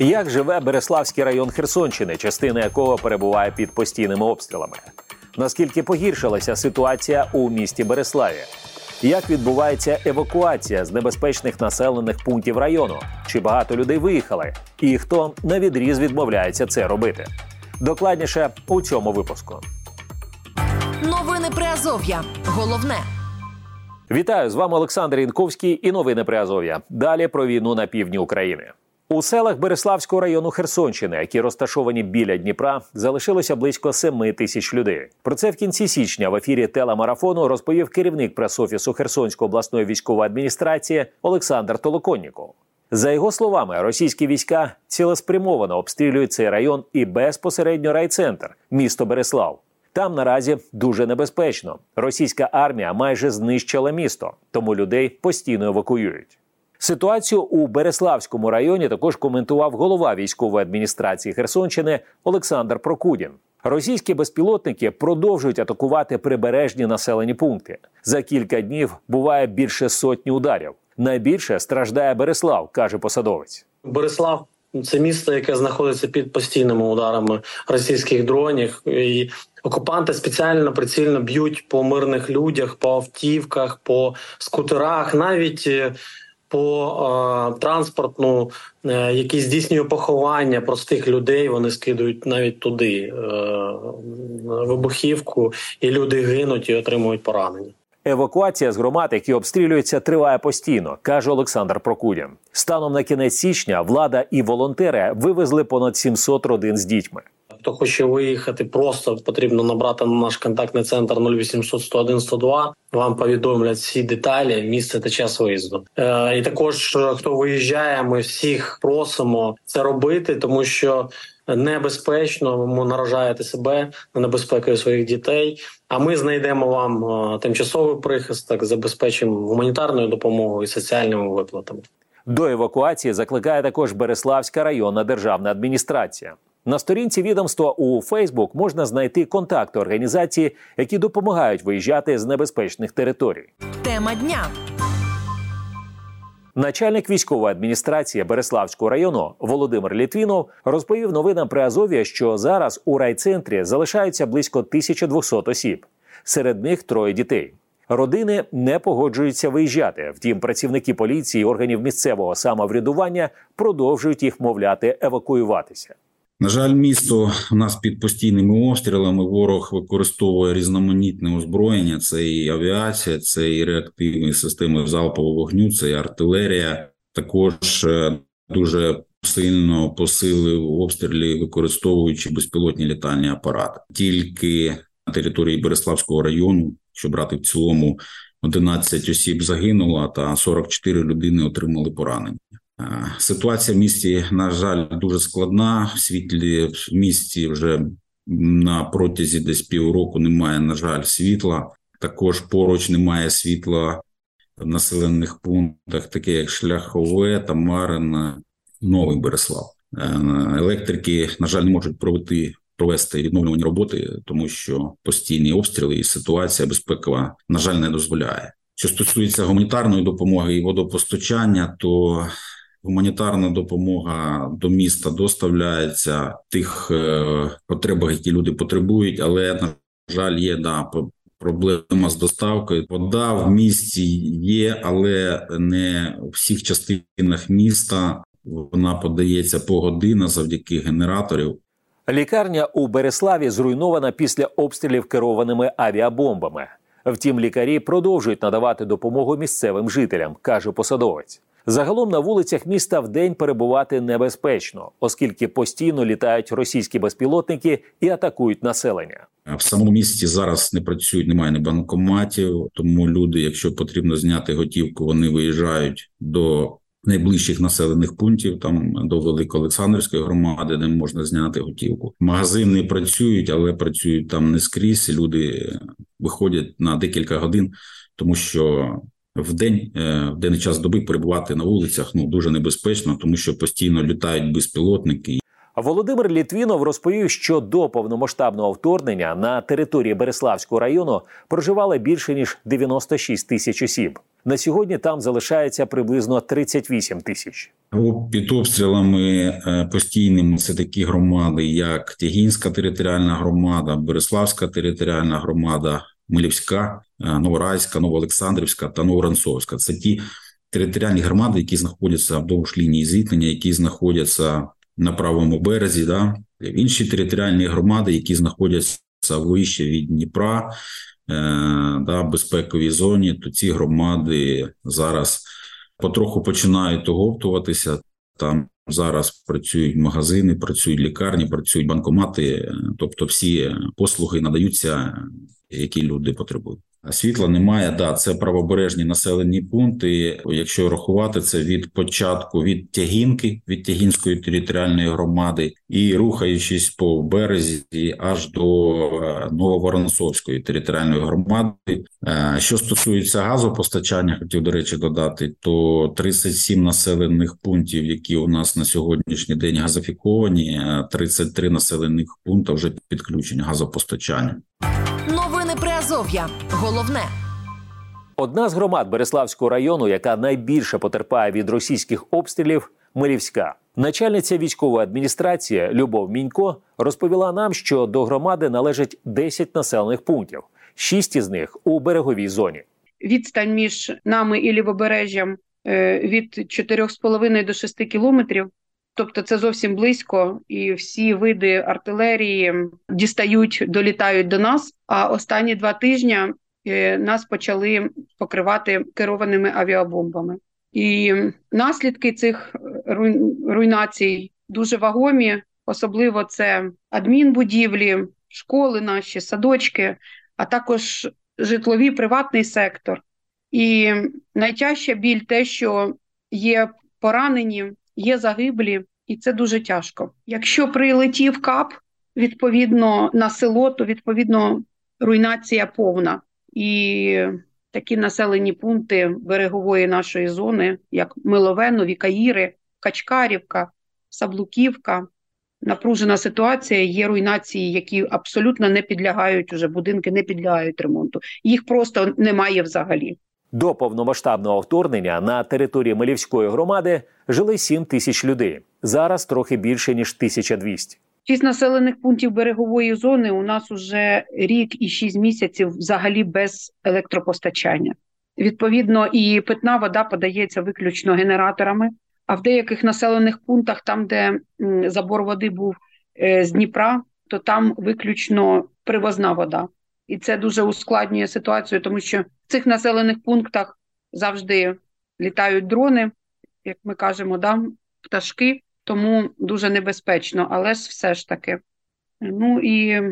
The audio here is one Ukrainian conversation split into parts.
Як живе Береславський район Херсонщини, частина якого перебуває під постійними обстрілами? Наскільки погіршилася ситуація у місті Береславі? Як відбувається евакуація з небезпечних населених пунктів району? Чи багато людей виїхали? І хто на відріз відмовляється це робити? Докладніше у цьому випуску. Новини Приазов'я. Головне. Вітаю з вами Олександр Інковський і новини Приазов'я. Далі про війну на півдні України. У селах Береславського району Херсонщини, які розташовані біля Дніпра, залишилося близько 7 тисяч людей. Про це в кінці січня в ефірі телемарафону розповів керівник прес-офісу Херсонської обласної військової адміністрації Олександр Толоконніков. За його словами, російські війська цілеспрямовано обстрілюють цей район і безпосередньо райцентр місто Береслав. Там наразі дуже небезпечно. Російська армія майже знищила місто, тому людей постійно евакуюють. Ситуацію у Береславському районі також коментував голова військової адміністрації Херсонщини Олександр Прокудін. Російські безпілотники продовжують атакувати прибережні населені пункти. За кілька днів буває більше сотні ударів. Найбільше страждає Береслав, каже посадовець. Борислав це місто, яке знаходиться під постійними ударами російських дронів, і окупанти спеціально прицільно б'ють по мирних людях, по автівках, по скутерах, навіть по е, транспортну, е, який здійснює поховання простих людей. Вони скидують навіть туди е, вибухівку, і люди гинуть і отримують поранення. Евакуація з громад, які обстрілюються, триває постійно, каже Олександр Прокудін. Станом на кінець січня влада і волонтери вивезли понад 700 родин з дітьми. Хто хоче виїхати, просто потрібно набрати на наш контактний центр 0800 101 102. Вам повідомлять всі деталі, місце та час виїзду. Е, І також е, хто виїжджає, ми всіх просимо це робити, тому що небезпечно ви наражаєте себе на небезпекою своїх дітей. А ми знайдемо вам е, тимчасовий прихисток, забезпечимо гуманітарною допомогою і соціальними виплатами. До евакуації закликає також Береславська районна державна адміністрація. На сторінці відомства у Фейсбук можна знайти контакти організації, які допомагають виїжджати з небезпечних територій. Тема дня. Начальник військової адміністрації Береславського району Володимир Літвінов розповів новинам при Азові, що зараз у райцентрі залишаються близько 1200 осіб. Серед них троє дітей. Родини не погоджуються виїжджати. Втім, працівники поліції і органів місцевого самоврядування продовжують їх мовляти евакуюватися. На жаль, місто у нас під постійними обстрілами. Ворог використовує різноманітне озброєння. Це і авіація, це і реактивні системи залпового вогню, це і артилерія. Також е, дуже сильно посилив обстріли, використовуючи безпілотні літальні апарати. Тільки на території Береславського району, що брати в цілому, 11 осіб загинуло, та 44 людини отримали поранення. Ситуація в місті, на жаль, дуже складна. В світлі в місті вже на протязі десь півроку немає, на жаль, світла. Також поруч немає світла в населених пунктах, таке як Шляхове, Тамарин, Новий Береслав. Е, електрики, на жаль, не можуть провести провести відновлювані роботи, тому що постійні обстріли і ситуація безпекова, на жаль, не дозволяє. Що стосується гуманітарної допомоги і водопостачання, то Гуманітарна допомога до міста доставляється тих е, потребах, які люди потребують, але на жаль, є да проблема з доставкою. Вода в місті є, але не у всіх частинах міста. Вона подається по година завдяки генераторів. Лікарня у Береславі зруйнована після обстрілів керованими авіабомбами. Втім, лікарі продовжують надавати допомогу місцевим жителям, каже посадовець. Загалом на вулицях міста вдень перебувати небезпечно, оскільки постійно літають російські безпілотники і атакують населення. В самому місті зараз не працюють, немає ні банкоматів. Тому люди, якщо потрібно зняти готівку, вони виїжджають до найближчих населених пунктів, там до Великоолександрівської громади, де можна зняти готівку. Магазини працюють, але працюють там не скрізь. Люди виходять на декілька годин, тому що в день е, в денний час доби перебувати на вулицях ну дуже небезпечно, тому що постійно літають безпілотники. Володимир Літвінов розповів, що до повномасштабного вторгнення на території Береславського району проживало більше ніж 96 тисяч осіб. На сьогодні там залишається приблизно 38 тисяч. Під обстрілами е, постійними це такі громади, як Тягінська територіальна громада, Береславська територіальна громада, Милівська, е, Новорайська, Новоолександрівська та Новоранцовська. Це ті територіальні громади, які знаходяться вдовж лінії зіткнення, які знаходяться на правому березі. Да? Інші територіальні громади, які знаходяться вище від Дніпра, е, да, безпековій зоні, то ці громади зараз потроху починають оговтуватися. Там зараз працюють магазини, працюють лікарні, працюють банкомати, тобто всі послуги надаються, які люди потребують. Світла немає, да, це правобережні населені пункти. Якщо рахувати це від початку від Тягінки, від Тягінської територіальної громади, і рухаючись по березі аж до е, Нововоронцовської територіальної громади. Е, що стосується газопостачання, хотів до речі додати, то 37 населених пунктів, які у нас на сьогоднішній день газифіковані, 33 е, населених пункти вже підключені газопостачання. Приазов'я. Головне. Одна з громад Береславського району, яка найбільше потерпає від російських обстрілів, Мирівська. Начальниця військової адміністрації Любов Мінько розповіла нам, що до громади належить 10 населених пунктів, шість із них у береговій зоні. Відстань між нами і лівобережжям е, від 4,5 до 6 кілометрів. Тобто це зовсім близько, і всі види артилерії дістають, долітають до нас. А останні два тижні е, нас почали покривати керованими авіабомбами. І наслідки цих руйнацій дуже вагомі, особливо це адмінбудівлі, школи, наші садочки, а також житловий приватний сектор. І найтяжча біль те, що є поранені є загиблі, і це дуже тяжко. Якщо прилетів кап відповідно на село, то відповідно руйнація повна і такі населені пункти берегової нашої зони, як Милове, Нові Каїри, Качкарівка, Саблуківка. Напружена ситуація, є руйнації, які абсолютно не підлягають уже будинки, не підлягають ремонту. Їх просто немає взагалі. До повномасштабного вторгнення на території Милівської громади жили 7 тисяч людей. Зараз трохи більше ніж 1200. Шість населених пунктів берегової зони у нас уже рік і шість місяців взагалі без електропостачання. Відповідно, і питна вода подається виключно генераторами. А в деяких населених пунктах, там, де забор води був е, з Дніпра, то там виключно привозна вода. І це дуже ускладнює ситуацію, тому що в цих населених пунктах завжди літають дрони, як ми кажемо, да, пташки, тому дуже небезпечно, але ж все ж таки. Ну і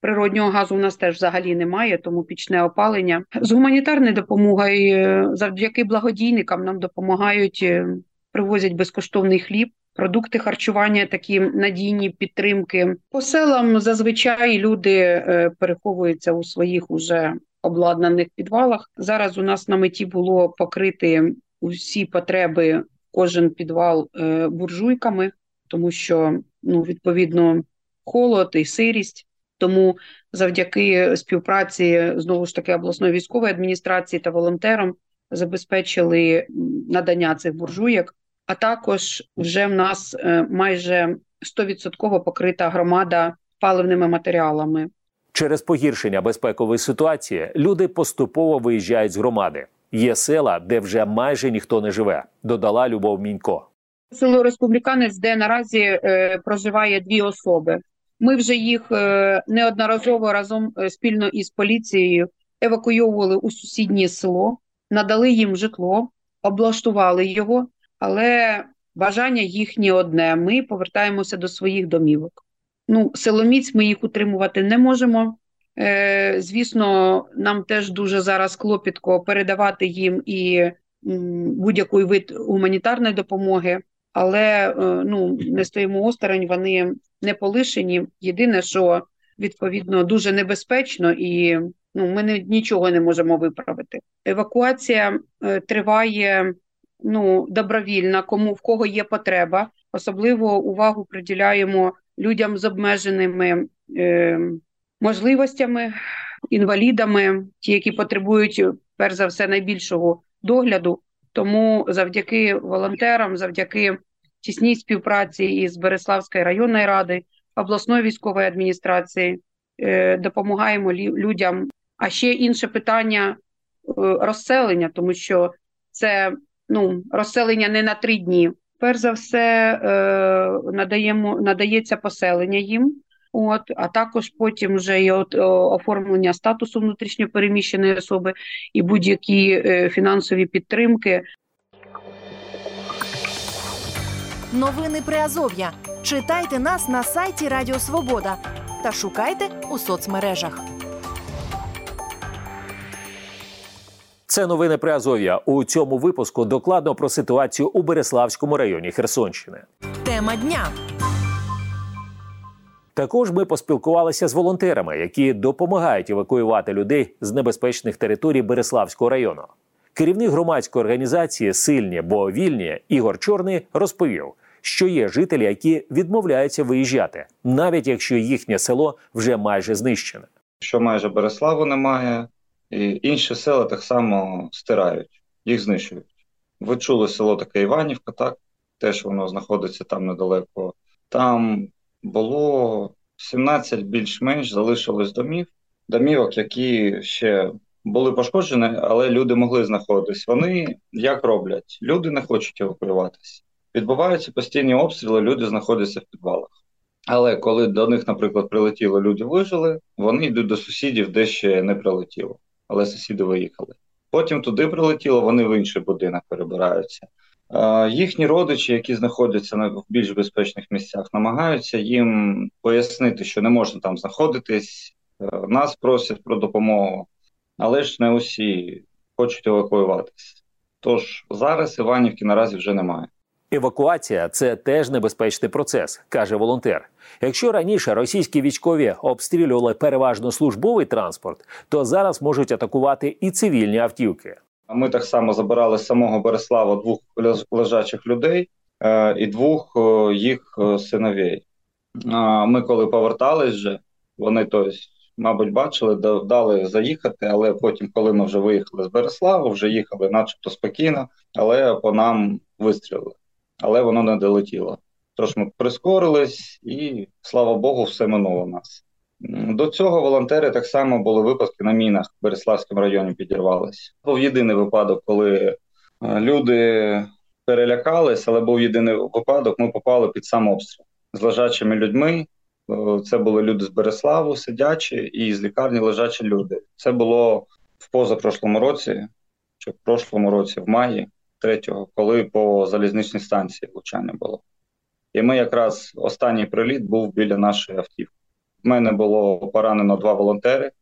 природнього газу у нас теж взагалі немає, тому пічне опалення. З гуманітарною допомогою завдяки благодійникам нам допомагають, е, привозять безкоштовний хліб продукти харчування, такі надійні підтримки. По селам зазвичай люди е, переховуються у своїх уже обладнаних підвалах. Зараз у нас на меті було покрити усі потреби, кожен підвал е, буржуйками, тому що ну відповідно холод і сирість. Тому завдяки співпраці знову ж таки обласної військової адміністрації та волонтерам забезпечили надання цих буржуєк а також вже в нас е, майже 100% покрита громада паливними матеріалами. Через погіршення безпекової ситуації люди поступово виїжджають з громади. Є села, де вже майже ніхто не живе. Додала Любов Мінько. Село Республіканець, де наразі е, проживає дві особи. Ми вже їх е, неодноразово разом е, спільно із поліцією евакуйовували у сусіднє село, надали їм житло, облаштували його але бажання їхнє одне: ми повертаємося до своїх домівок. Ну, силоміць ми їх утримувати не можемо. Е, Звісно, нам теж дуже зараз клопітко передавати їм і будь-який вид гуманітарної допомоги, але е, ну, не стоїмо осторонь, вони не полишені. Єдине, що відповідно дуже небезпечно, і ну, ми не, нічого не можемо виправити. Евакуація е, триває ну добровільна, кому в кого є потреба. Особливо увагу приділяємо людям з обмеженими е, можливостями, інвалідами, ті, які потребують перш за все найбільшого догляду. Тому завдяки волонтерам, завдяки тісній співпраці із Береславською районною ради, обласної військової адміністрації е, допомагаємо людям. А ще інше питання розселення, тому що це ну розселення не на три дні. Перш за все е, надаємо надається поселення їм. От, а також потім вже є от, оформлення статусу внутрішньопереміщеної особи і будь-які е, фінансові підтримки. Новини Приазов'я. Читайте нас на сайті Радіо Свобода та шукайте у соцмережах. Це новини Приазов'я. У цьому випуску докладно про ситуацію у Береславському районі Херсонщини. Тема дня. Також ми поспілкувалися з волонтерами, які допомагають евакуювати людей з небезпечних територій Береславського району. Керівник громадської організації Сильні, бо вільні Ігор Чорний розповів, що є жителі, які відмовляються виїжджати, навіть якщо їхнє село вже майже знищене. Що майже Береславу немає, і інші села так само стирають, їх знищують. Ви чули село таке Іванівка, так? Теж воно знаходиться там недалеко. Там було 17 більш-менш залишилось домів, домівок, які ще були пошкоджені, але люди могли знаходитись. Вони як роблять? Люди не хочуть евакуюватися. Відбуваються постійні обстріли, люди знаходяться в підвалах. Але коли до них, наприклад, прилетіло, люди вижили, вони йдуть до сусідів, де ще не прилетіло але сусіди виїхали. Потім туди прилетіло, вони в інший будинок перебираються. Їхні родичі, які знаходяться в більш безпечних місцях, намагаються їм пояснити, що не можна там знаходитись, е, нас просять про допомогу, але ж не усі хочуть евакуюватися. Тож зараз Іванівки наразі вже немає. Евакуація це теж небезпечний процес, каже волонтер. Якщо раніше російські військові обстрілювали переважно службовий транспорт, то зараз можуть атакувати і цивільні автівки. Ми так само забирали з самого Береслава двох лежачих людей е, і двох е, їх е, синовей. Ми, коли повертались, вже вони тобто, мабуть, бачили, дали заїхати, але потім, коли ми вже виїхали з Береслава, вже їхали, начебто спокійно, але по нам вистрілили але воно не долетіло. Тож ми прискорились, і слава Богу, все минуло нас. До цього волонтери так само були випадки на мінах в Береславському районі підірвались. Був єдиний випадок, коли е, люди перелякались, але був єдиний випадок, ми попали під сам обстріл з лежачими людьми. Е, це були люди з Береславу, сидячі, і з лікарні лежачі люди. Це було в позапрошлому році, чи в прошлому році, в маї. 23-го, коли по залізничній станції влучання було. І ми якраз останній приліт був біля нашої автівки. У мене було поранено два волонтери.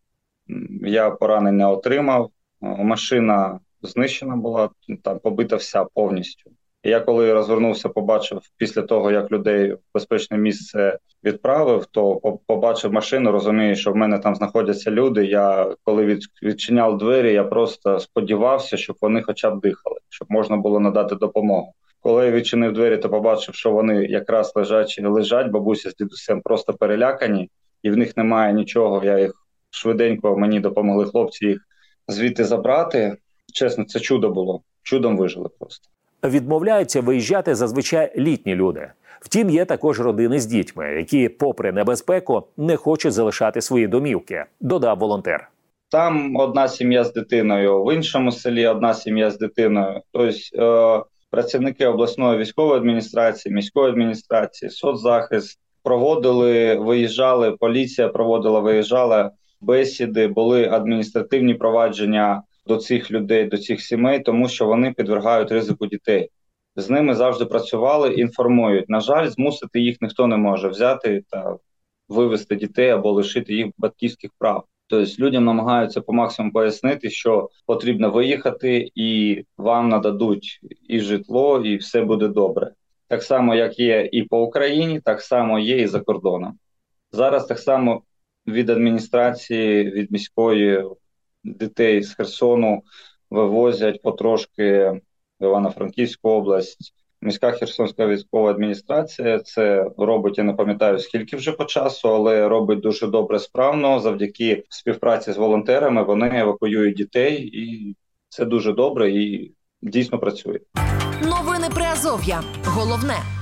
Я поранень не отримав. Машина знищена була, там побита вся повністю. Я коли розвернувся, побачив після того, як людей в безпечне місце відправив, то побачив машину, розумію, що в мене там знаходяться люди. Я коли відчиняв двері, я просто сподівався, щоб вони хоча б дихали, щоб можна було надати допомогу. Коли я відчинив двері, то побачив, що вони якраз лежать лежать, бабуся з дідусем просто перелякані, і в них немає нічого. Я їх швиденько мені допомогли хлопці їх звідти забрати. Чесно, це чудо було. Чудом вижили просто. Відмовляються виїжджати зазвичай літні люди. Втім, є також родини з дітьми, які, попри небезпеку, не хочуть залишати свої домівки. Додав волонтер. Там одна сім'я з дитиною, в іншому селі одна сім'я з дитиною. Тобто е, працівники обласної військової адміністрації, міської адміністрації, соцзахист проводили, виїжджали. Поліція проводила, виїжджала бесіди, були адміністративні провадження до цих людей, до цих сімей, тому що вони підвергають ризику дітей. З ними завжди працювали, інформують. На жаль, змусити їх ніхто не може взяти та вивести дітей або лишити їх батьківських прав. Тобто людям намагаються по максимуму пояснити, що потрібно виїхати, і вам нададуть і житло, і все буде добре. Так само, як є і по Україні, так само є і за кордоном. Зараз так само від адміністрації, від міської дітей з Херсону вивозять потрошки в Івано-Франківську область. Міська Херсонська військова адміністрація це робить, я не пам'ятаю скільки вже по часу, але робить дуже добре справно. Завдяки співпраці з волонтерами вони евакуюють дітей і Це дуже добре і дійсно працює. Новини Приазов'я. Головне.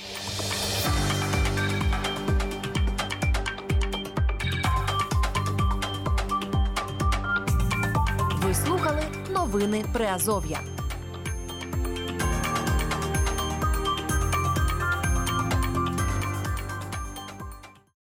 Новини Приазов'я.